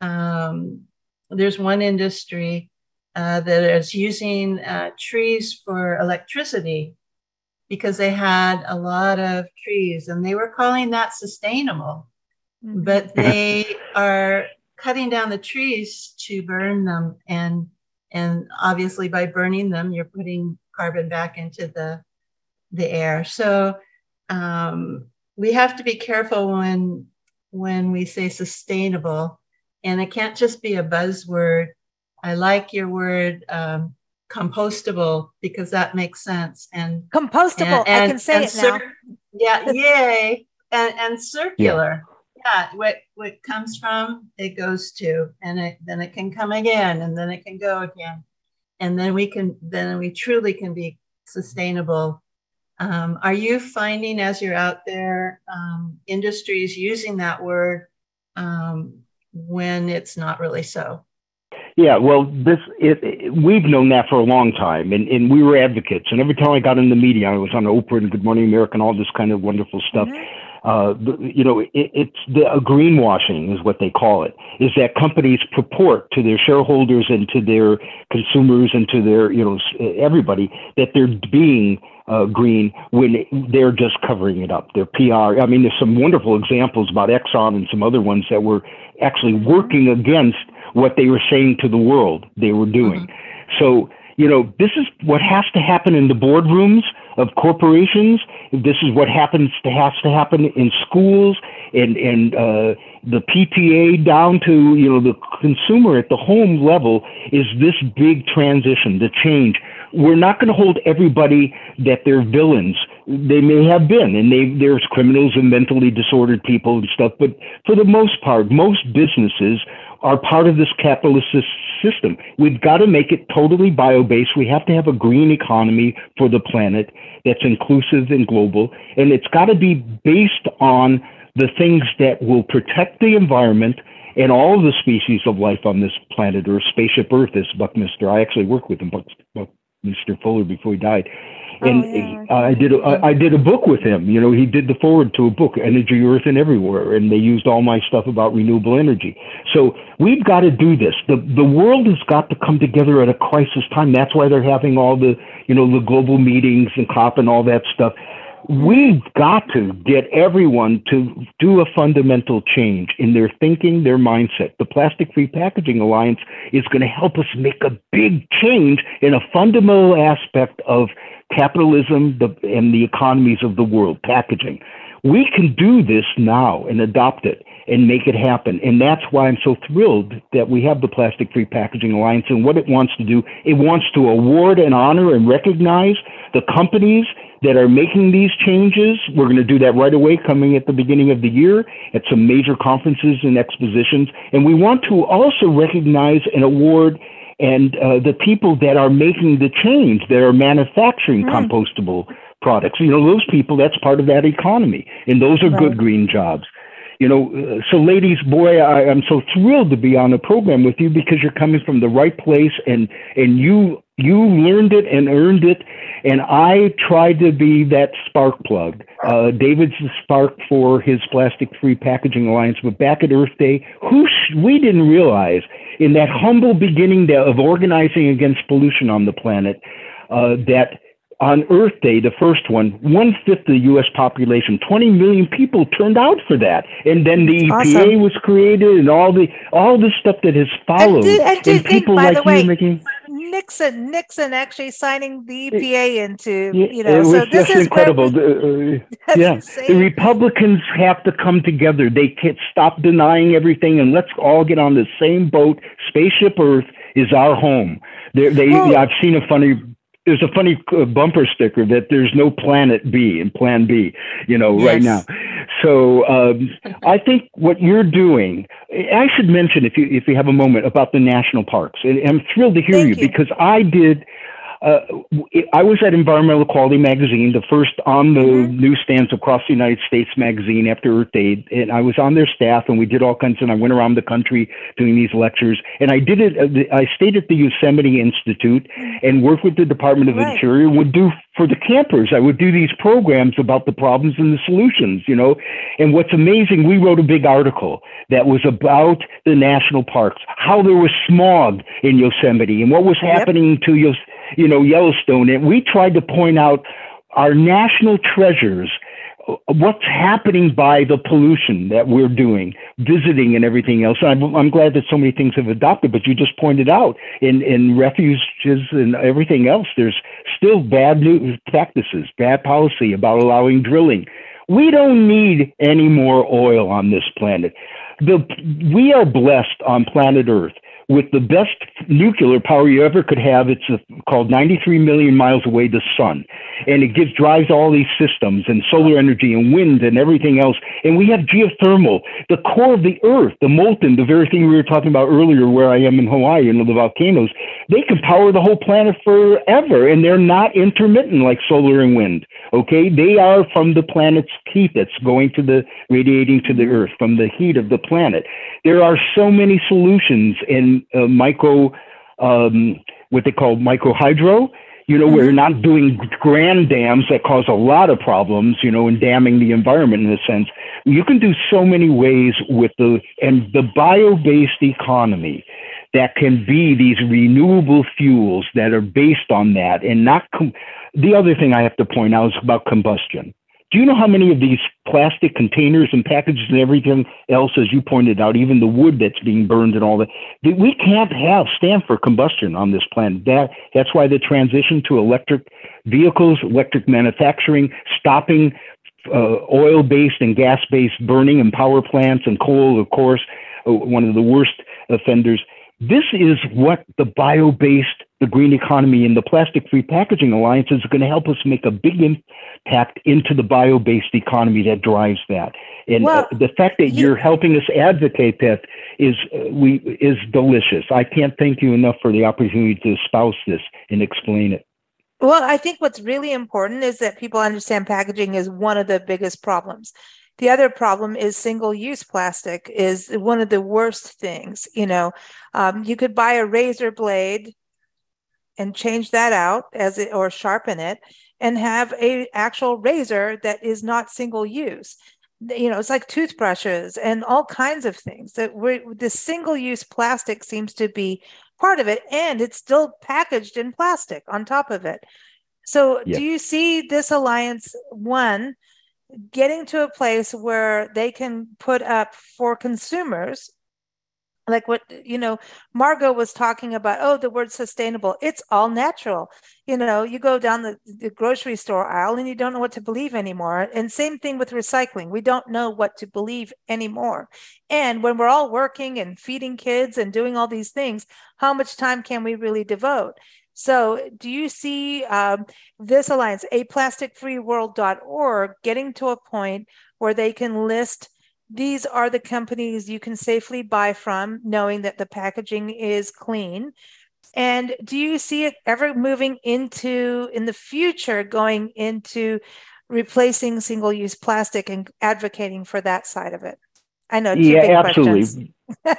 Um, there's one industry uh, that is using uh, trees for electricity because they had a lot of trees and they were calling that sustainable. Mm-hmm. But they are cutting down the trees to burn them and and obviously by burning them you're putting carbon back into the the air so um, we have to be careful when when we say sustainable and it can't just be a buzzword i like your word um, compostable because that makes sense and compostable and, and, i can say it cir- now. yeah yay and, and circular. Yeah. yeah what what comes from it goes to and it then it can come again and then it can go again. And then we can then we truly can be sustainable. Um, are you finding as you're out there um, industries using that word um, when it's not really so yeah, well, this it, it, we've known that for a long time, and, and we were advocates. And every time I got in the media, I was on Oprah and Good Morning America and all this kind of wonderful stuff. Mm-hmm. Uh, you know, it, it's the uh, greenwashing is what they call it. Is that companies purport to their shareholders and to their consumers and to their you know everybody that they're being uh, green when they're just covering it up. Their PR. I mean, there's some wonderful examples about Exxon and some other ones that were actually working against what they were saying to the world they were doing. Mm-hmm. So, you know, this is what has to happen in the boardrooms of corporations. This is what happens to has to happen in schools and and uh, the PTA down to you know the consumer at the home level is this big transition, the change. We're not going to hold everybody that they're villains. They may have been, and they there's criminals and mentally disordered people and stuff. But for the most part, most businesses are part of this capitalist system. We've got to make it totally bio-based. We have to have a green economy for the planet that's inclusive and global, and it's got to be based on the things that will protect the environment and all the species of life on this planet, or spaceship Earth, as Buckminster. I actually worked with him, Buckminster Fuller, before he died and oh, yeah. I did a, I did a book with him. You know, he did the foreword to a book, Energy, Earth, and Everywhere, and they used all my stuff about renewable energy. So we've got to do this. the The world has got to come together at a crisis time. That's why they're having all the you know the global meetings and COP and all that stuff. We've got to get everyone to do a fundamental change in their thinking, their mindset. The Plastic Free Packaging Alliance is going to help us make a big change in a fundamental aspect of capitalism and the economies of the world, packaging. We can do this now and adopt it and make it happen. And that's why I'm so thrilled that we have the Plastic Free Packaging Alliance. And what it wants to do, it wants to award and honor and recognize the companies that are making these changes. We're going to do that right away coming at the beginning of the year at some major conferences and expositions. And we want to also recognize and award and uh, the people that are making the change, that are manufacturing mm. compostable products. You know, those people, that's part of that economy. And those are right. good green jobs. You know, uh, so ladies, boy, I, I'm so thrilled to be on the program with you because you're coming from the right place and, and you, you learned it and earned it. And I tried to be that spark plug. Uh, David's the spark for his Plastic Free Packaging Alliance, but back at Earth Day, who sh- we didn't realize in that humble beginning of organizing against pollution on the planet uh, that on Earth Day, the first one, one fifth of the U.S. population, 20 million people turned out for that, and then the EPA was created, and all the all the stuff that has followed. And, do, do think, like way, you making Nixon, Nixon actually signing the EPA into, you know, so this is incredible. The, uh, yeah, insane. the Republicans have to come together. They can't stop denying everything, and let's all get on the same boat. Spaceship Earth is our home. They, they well, I've seen a funny there's a funny uh, bumper sticker that there's no planet B in plan B, you know, yes. right now. So um, I think what you're doing, I should mention if you if you have a moment about the national parks, and I'm thrilled to hear you, you, because I did. Uh, I was at Environmental Quality Magazine, the first on the mm-hmm. newsstands across the United States magazine after Earth Day, and I was on their staff, and we did all kinds. And I went around the country doing these lectures, and I did it. Uh, I stayed at the Yosemite Institute and worked with the Department of right. Interior. Would do for the campers. I would do these programs about the problems and the solutions. You know, and what's amazing, we wrote a big article that was about the national parks, how there was smog in Yosemite, and what was happening to Yosemite you know, Yellowstone, and we tried to point out our national treasures uh, what's happening by the pollution that we're doing, visiting and everything else. I'm, I'm, glad that so many things have adopted, but you just pointed out in, in refuges and everything else, there's still bad new practices, bad policy about allowing drilling. We don't need any more oil on this planet. The, we are blessed on planet Earth with the best nuclear power you ever could have. It's called 93 million miles away, the sun, and it gives drives all these systems and solar energy and wind and everything else. And we have geothermal, the core of the Earth, the molten, the very thing we were talking about earlier, where I am in Hawaii, and the volcanoes. They can power the whole planet forever, and they're not intermittent like solar and wind. Okay, they are from the planet's heat that's going to the radiating to the Earth from the heat of the planet. There are so many solutions in uh, micro, um, what they call micro hydro. You know, mm-hmm. we're not doing grand dams that cause a lot of problems, you know, and damming the environment in a sense. You can do so many ways with the, and the bio based economy that can be these renewable fuels that are based on that and not, com- the other thing I have to point out is about combustion. Do you know how many of these plastic containers and packages and everything else, as you pointed out, even the wood that's being burned and all that, that we can't have stand for combustion on this planet. That that's why the transition to electric vehicles, electric manufacturing, stopping uh, oil-based and gas-based burning and power plants and coal, of course, uh, one of the worst offenders. This is what the bio-based the green economy and the plastic free packaging alliance is going to help us make a big impact into the bio based economy that drives that. And uh, well, the fact that you, are helping us advocate that is uh, we is delicious. I can't thank you enough for the opportunity to espouse this and explain it. Well, I think what's really important is that people understand packaging is one of the biggest problems. The other problem is single use plastic is one of the worst things. You know, um, you could buy a razor blade and change that out as it or sharpen it and have a actual razor that is not single use you know it's like toothbrushes and all kinds of things that we the single use plastic seems to be part of it and it's still packaged in plastic on top of it so yeah. do you see this alliance one getting to a place where they can put up for consumers like what you know margot was talking about oh the word sustainable it's all natural. You know you go down the, the, grocery store aisle and you don't know what to believe anymore. And same thing with recycling we don't know what to believe anymore. And when we're all working and feeding kids and doing all these things how much time can we really devote so do you see um, this alliance a plastic free getting to a point where they can list these are the companies you can safely buy from, knowing that the packaging is clean. And do you see it ever moving into in the future going into replacing single use plastic and advocating for that side of it? I know. yeah, absolutely.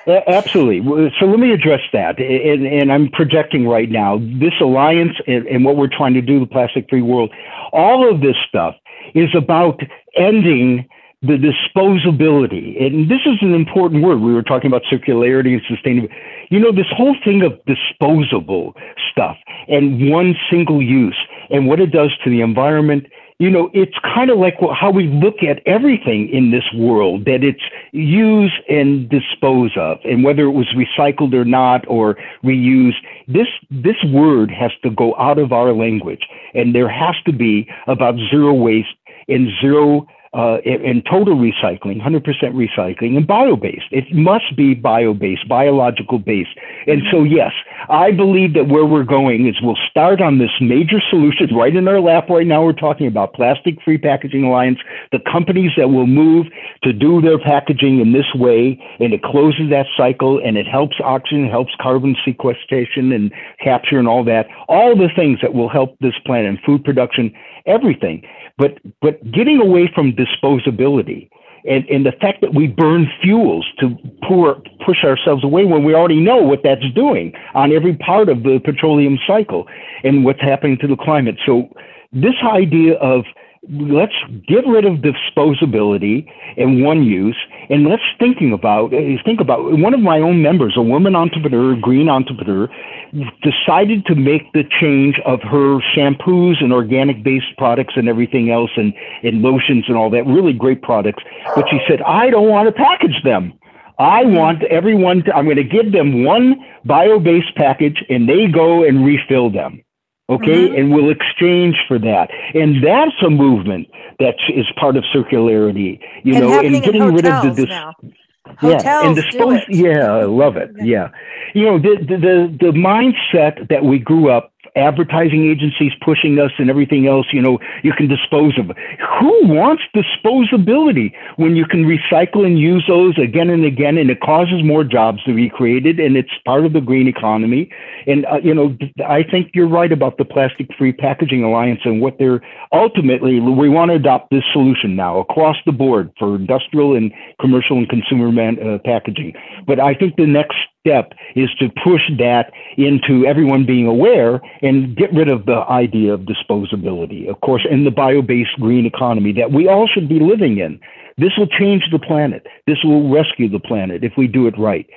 absolutely. So let me address that. And, and, I'm projecting right now this alliance and, and what we're trying to do, the plastic free world, all of this stuff is about ending the disposability, and this is an important word. We were talking about circularity and sustainability. You know, this whole thing of disposable stuff and one single use and what it does to the environment. You know, it's kind of like how we look at everything in this world that it's use and dispose of, and whether it was recycled or not or reused. This this word has to go out of our language, and there has to be about zero waste and zero uh, in total recycling, 100% recycling, and bio-based. It must be bio-based, biological based. And so, yes, I believe that where we're going is we'll start on this major solution right in our lap right now. We're talking about Plastic Free Packaging Alliance, the companies that will move to do their packaging in this way, and it closes that cycle and it helps oxygen, helps carbon sequestration and capture and all that. All the things that will help this planet and food production, everything. But but getting away from disposability and, and the fact that we burn fuels to pour, push ourselves away when we already know what that's doing on every part of the petroleum cycle and what's happening to the climate. So this idea of let's get rid of disposability and one use and let's thinking about eh, think about one of my own members a woman entrepreneur green entrepreneur decided to make the change of her shampoos and organic based products and everything else and, and lotions and all that really great products. But she said i don't want to package them. I want everyone to, I'm going to give them one bio based package and they go and refill them okay? Mm-hmm. and we'll exchange for that. And that's a movement that is part of circularity you and know and getting rid of the this yeah and dispose yeah i love it. Yeah. You know the, the the the mindset that we grew up advertising agencies pushing us and everything else, you know, you can dispose of. Who wants disposability when you can recycle and use those again and again and it causes more jobs to be created and it's part of the green economy. And, uh, you know, I think you're right about the Plastic Free Packaging Alliance and what they're ultimately, we want to adopt this solution now across the board for industrial and commercial and consumer man, uh, packaging. But I think the next step is to push that into everyone being aware and get rid of the idea of disposability, of course, in the bio based green economy that we all should be living in. This will change the planet. This will rescue the planet if we do it right.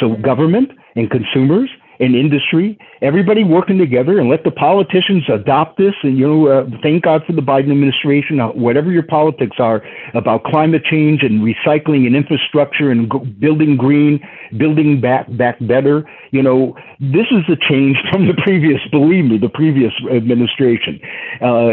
So, government and consumers and industry, everybody working together and let the politicians adopt this. And, you know, uh, thank God for the Biden administration, uh, whatever your politics are about climate change and recycling and infrastructure and building green, building back, back better. You know, this is a change from the previous, believe me, the previous administration, uh,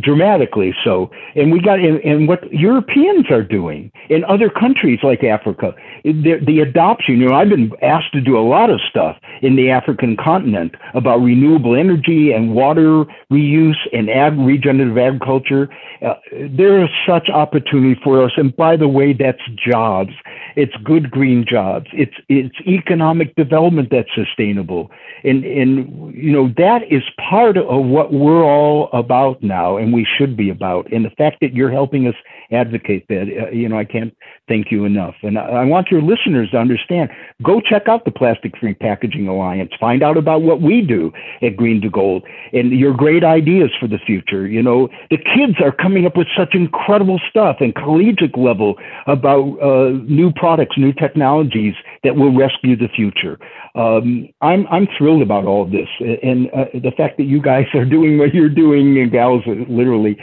dramatically so. And we got, and, and what Europeans are doing in other countries like Africa, the, the adoption, you know, I've been asked to do a lot of stuff in the African continent about renewable energy and water reuse and ag regenerative agriculture. Uh, there is such opportunity for us. And by the way, that's jobs. It's good green jobs. It's it's economic development that's sustainable. And and you know that is part of what we're all about now, and we should be about. And the fact that you're helping us advocate that. Uh, you know, I can't thank you enough. And I, I want your listeners to understand. Go check out the Plastic Free Packaging Alliance. Find out about what we do at Green to Gold and your great ideas for the future. You know, the kids are coming up with such incredible stuff and collegiate level about uh, new products, new technologies that will rescue the future. Um, I'm I'm thrilled about all of this, and uh, the fact that you guys are doing what you're doing, and gals, literally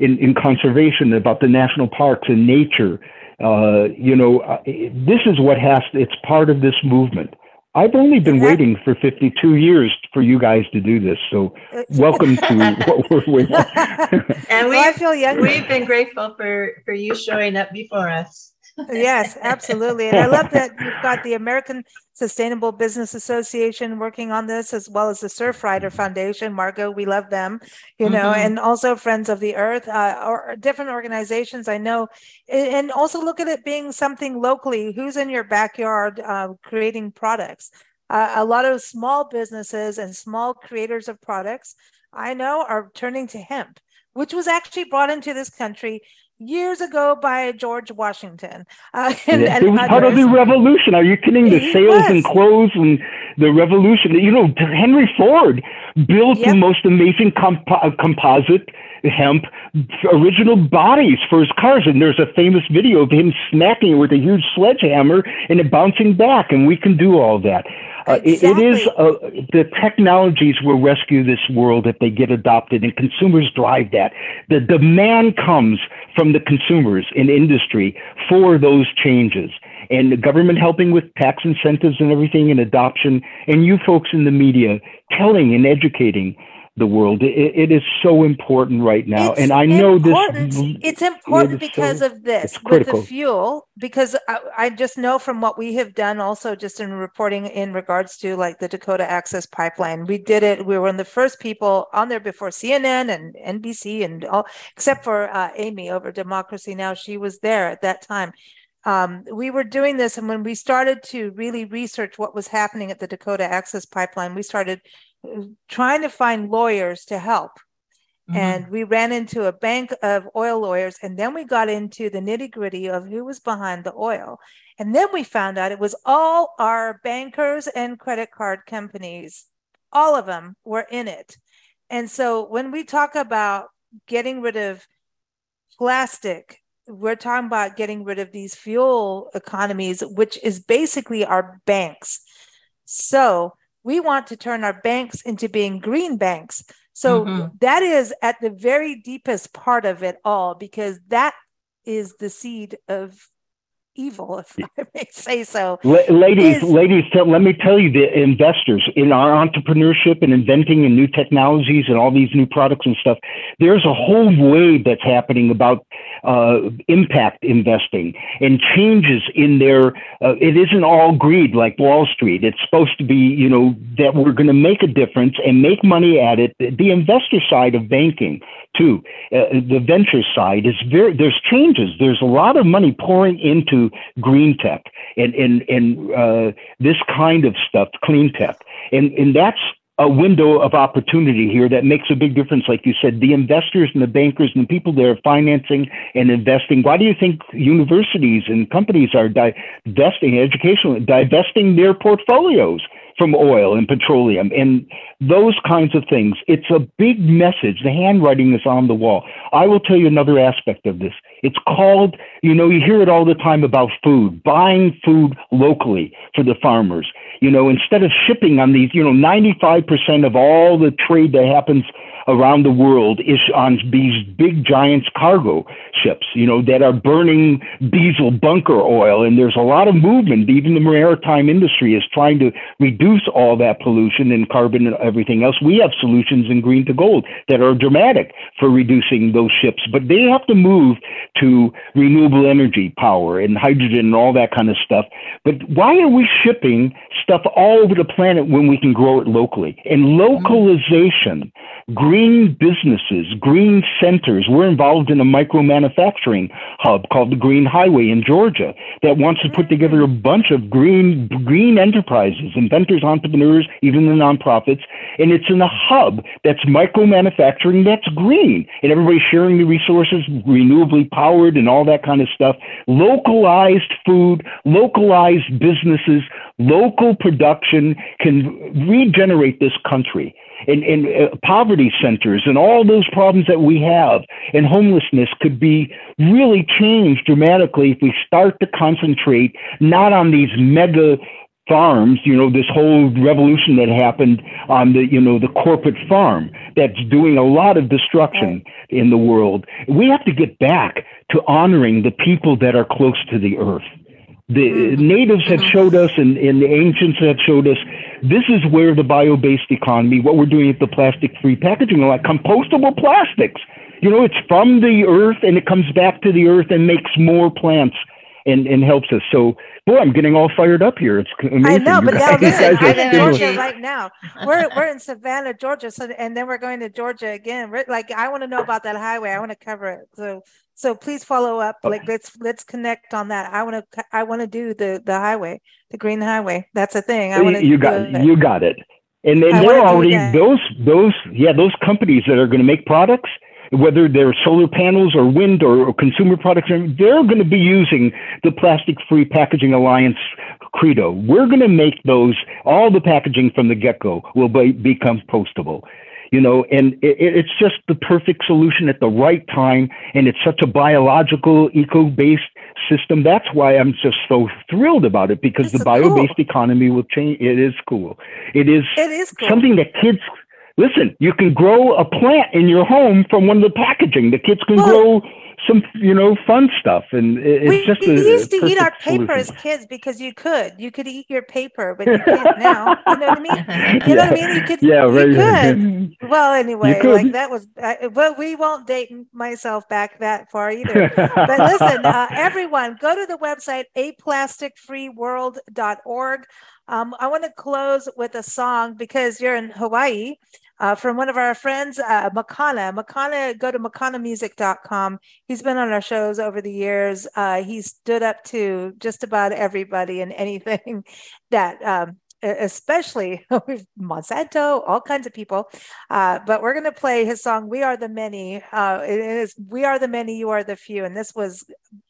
in, in conservation, about the national parks and nature. Uh, you know, uh, this is what has, it's part of this movement. I've only been waiting for 52 years for you guys to do this. So welcome to what we're waiting. and we, well, I feel young. We've been grateful for, for you showing up before us yes, absolutely. And I love that you've got the American Sustainable Business Association working on this, as well as the Surfrider Foundation. Margot, we love them, you know, mm-hmm. and also Friends of the Earth, uh, or different organizations I know. And also look at it being something locally. Who's in your backyard uh, creating products? Uh, a lot of small businesses and small creators of products I know are turning to hemp, which was actually brought into this country years ago by George Washington. Uh, and, yeah, and it was others. part of the revolution. Are you kidding? The sails and clothes and the revolution. You know, Henry Ford built yep. the most amazing comp- uh, composite hemp original bodies for his cars. And there's a famous video of him smacking it with a huge sledgehammer and it bouncing back. And we can do all that. Uh, exactly. it, it is uh, the technologies will rescue this world if they get adopted, and consumers drive that. The demand comes from the consumers in industry for those changes, and the government helping with tax incentives and everything and adoption, and you folks in the media telling and educating the world. It, it is so important right now, it's and I know important. this. It's important it because so- of this it's with critical. the fuel. Because I, I just know from what we have done, also just in reporting in regards to like the Dakota Access Pipeline, we did it. We were one of the first people on there before CNN and NBC and all, except for uh, Amy over Democracy Now. She was there at that time. Um, we were doing this, and when we started to really research what was happening at the Dakota Access Pipeline, we started trying to find lawyers to help. Mhm. And we ran into a bank of oil lawyers, and then we got into the nitty gritty of who was behind the oil. And then we found out it was all our bankers and credit card companies. All of them were in it. And so when we talk about getting rid of plastic, we're talking about getting rid of these fuel economies, which is basically our banks. So we want to turn our banks into being green banks. So Mhm. that is at the very deepest part of it all, because that is the seed of evil, if I may say so. La- ladies, is- ladies, tell, let me tell you, the investors in our entrepreneurship and inventing and new technologies and all these new products and stuff, there's a whole wave that's happening about uh, impact investing and changes in their. Uh, it isn't all greed like Wall Street. It's supposed to be, you know, that we're going to make a difference and make money at it. The, the investor side of banking, too, uh, the venture side is very. There's changes. There's a lot of money pouring into green tech and and and uh, this kind of stuff, clean tech, and and that's a window of opportunity here that makes a big difference. Like you said, the investors and the bankers and the people that are financing and investing. Why do you think universities and companies are divesting, educational, divesting their portfolios? From oil and petroleum and those kinds of things. It's a big message. The handwriting is on the wall. I will tell you another aspect of this. It's called, you know, you hear it all the time about food, buying food locally for the farmers. You know, instead of shipping on these, you know, 95% of all the trade that happens around the world is on these big giants cargo ships, you know, that are burning diesel bunker oil. And there's a lot of movement. Even the maritime industry is trying to reduce all that pollution and carbon and everything else. We have solutions in green to gold that are dramatic for reducing those ships, but they have to move to renewable energy power and hydrogen and all that kind of stuff. But why are we shipping stuff all over the planet when we can grow it locally? And localization, green businesses, green centers. We're involved in a micro manufacturing hub called the Green Highway in Georgia that wants to put together a bunch of green green enterprises, inventors, entrepreneurs, even the nonprofits. And it's in a hub that's micro manufacturing that's green. And everybody's sharing the resources, renewably powered and all that kind of stuff. Localized food, localized businesses, local production can regenerate this country and, and uh, poverty centers and all those problems that we have and homelessness could be really changed dramatically if we start to concentrate not on these mega farms you know this whole revolution that happened on the you know the corporate farm that's doing a lot of destruction in the world. We have to get back to honoring the people that are close to the earth the mm-hmm. natives have mm-hmm. showed us and, and the ancients have showed us this is where the bio-based economy what we're doing at the plastic free packaging like compostable plastics you know it's from the earth and it comes back to the earth and makes more plants and, and helps us so boy i'm getting all fired up here it's amazing I know, but now listen, I'm in. Georgia right now. We're we're in Savannah, Georgia, so and then we're going to Georgia again. We're, like I want to know about that highway. I want to cover it. So so please follow up. Like let's let's connect on that. I want to I want to do the the highway, the green highway. That's a thing. I want to. you got you got it and, then they're already those those yeah those companies that are going to make products whether they're solar panels or wind or, or consumer products they're going to be using the plastic free packaging alliance credo we're going to make those all the packaging from the get-go will be, be compostable you know and it, it's just the perfect solution at the right time and it's such a biological eco-based system. That's why i'm just so thrilled about it because It's the so bio-based economy will change. It is cool. It is It is cool. something that kids listen you can grow a plant in your home from one of the packaging. The kids can Well- grow some you know fun stuff. And it's we, just we a, used to eat our solution. paper as kids because you could. You could eat your paper but you can't now. You know what i mean? You know what i mean? You could yeah right you could. well anyway like that was I, well we won't date myself back that far either. But listen uh, everyone go to the website aplasticfreeworld.org um, I want to close with a song because you're in Hawaii uh, from one of our friends, uh, Makana. Makana, go to makanamusic.com. He's been on our shows over the years. Uh, he stood up to just about everybody and anything that, um, especially Monsanto, all kinds of people. Uh, but we're going to play his song, We Are the Many. Uh, it is We Are the Many, You Are the Few. And this was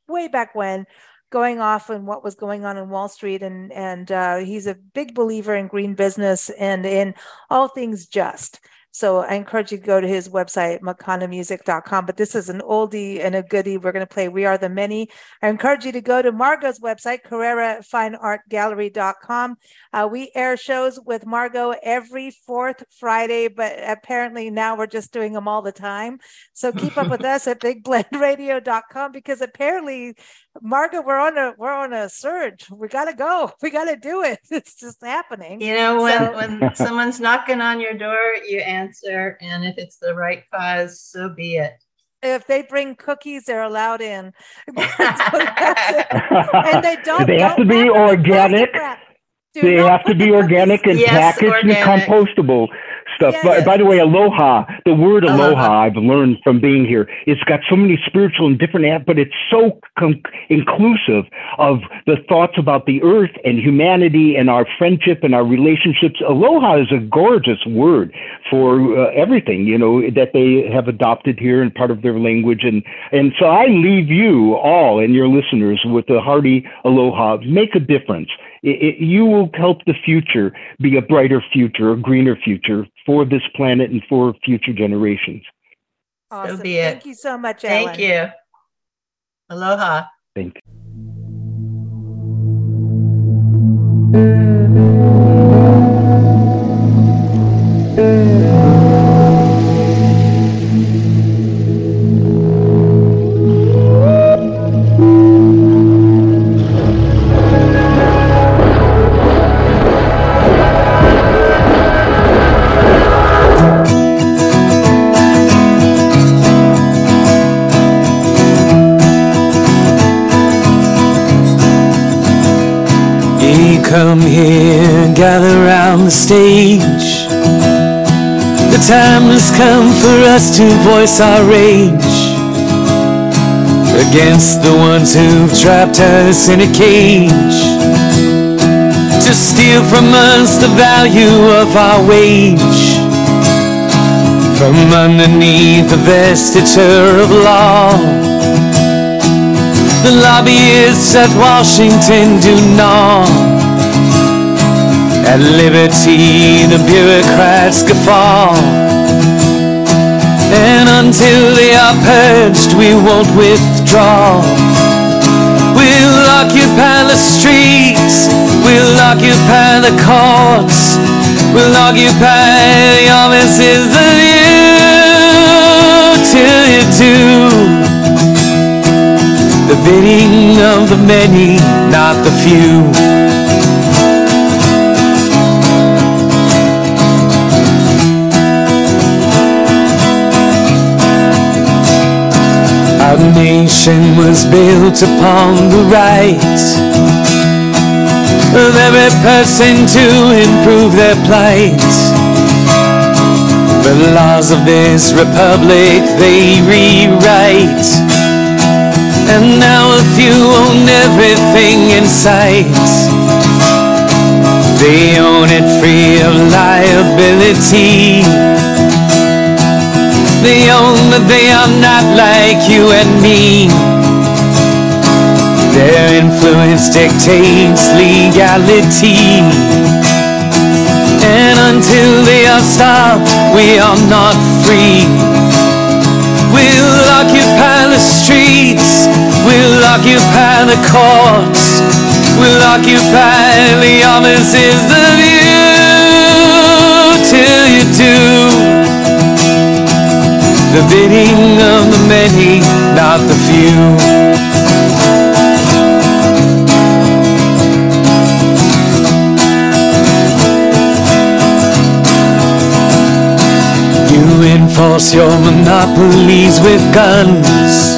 way back when going off on what was going on in Wall Street, and and uh, he's a big believer in green business and in all things just. So I encourage you to go to his website, makanamusic.com. But this is an oldie and a goodie. We're going to play We Are the Many. I encourage you to go to Margot's website, CarreraFineArtGallery.com. Uh, we air shows with Margot every fourth Friday, but apparently now we're just doing them all the time. So keep up with us at BigBlendRadio.com because apparently Margot, we're on a we're on a surge. We gotta go. We gotta do it. It's just happening. You know, when so, when someone's knocking on your door, you answer, and if it's the right cause, so be it. If they bring cookies, they're allowed in. and they don't. they have to be organic. they have to be organic and yes, packaged organic. and compostable stuff. Yes. By, by, the way, aloha, the word aloha, aloha, I've learned from being here, it's got so many spiritual and different, aspects, but it's so com- inclusive of the thoughts about the earth and humanity and our friendship and our relationships. Aloha is a gorgeous word for uh, everything, you know, that they have adopted here and part of their language. And, and so I leave you all and your listeners with a hearty aloha. Make a difference. It, it, you will help the future be a brighter future, a greener future for this planet and for future generations. Awesome. So Thank you so much, Alan. Thank you. Aloha. Thank you. Come here, gather round the stage. The time has come for us to voice our rage against the ones who've trapped us in a cage. To steal from us the value of our wage. From underneath the vestiture of law. The lobbyists at Washington do not at liberty, the bureaucrats guffaw. And until they are purged, we won't withdraw. We'll occupy the streets, we'll occupy the courts, we'll occupy the offices of you till you do the bidding of the many, not the few. Nation was built upon the right of every person to improve their plight. The laws of this republic they rewrite. And now a few own everything in sight. They own it free of liability. Own that they are not like you and me. Their influence dictates legality. And until they are stopped, we are not free. We'll occupy the streets, we'll occupy the courts, we'll occupy the offices of you till you do the bidding of the many, not the few. You enforce your monopolies with guns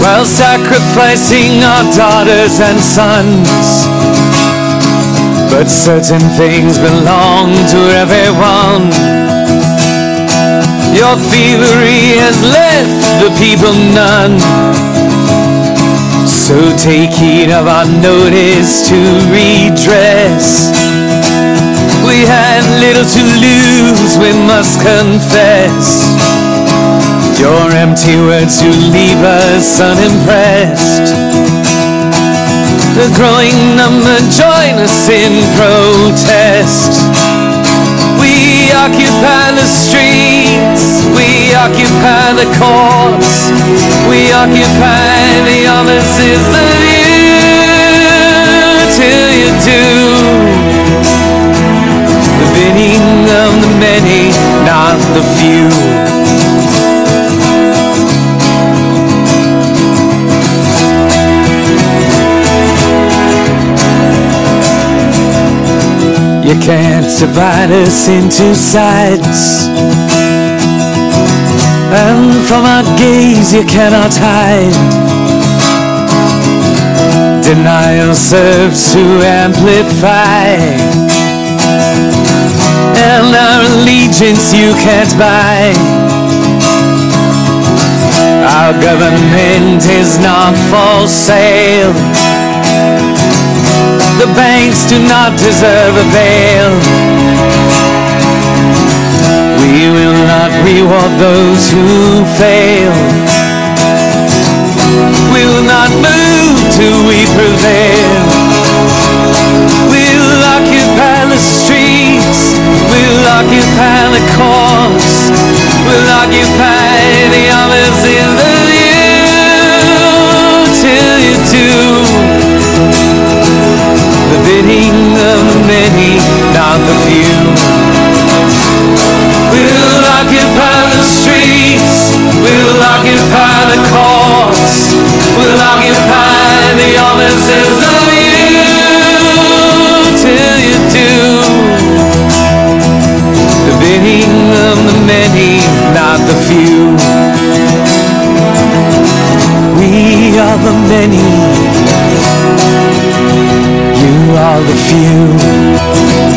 while sacrificing our daughters and sons. But certain things belong to everyone. Your thievery has left the people none. So take heed of our notice to redress. We had little to lose, we must confess. Your empty words you leave us unimpressed. The growing number join us in protest. We occupy the streets, we occupy the courts, we occupy the offices of you till you do. The bidding of the many, not the few. You can't divide us into sides. And from our gaze you cannot hide. Denial serves to amplify and our allegiance you can't buy. Our government is not for sale. The banks do not deserve a bail. We will not reward those who fail. We will not move till we prevail. We'll occupy the streets We'll occupy the courts. We'll occupy the offices of you till you do the many, not the few. We'll occupy the streets. We'll occupy the courts. We'll occupy the offices of you till you do the bidding of the many, not the few. We are the many, are the few.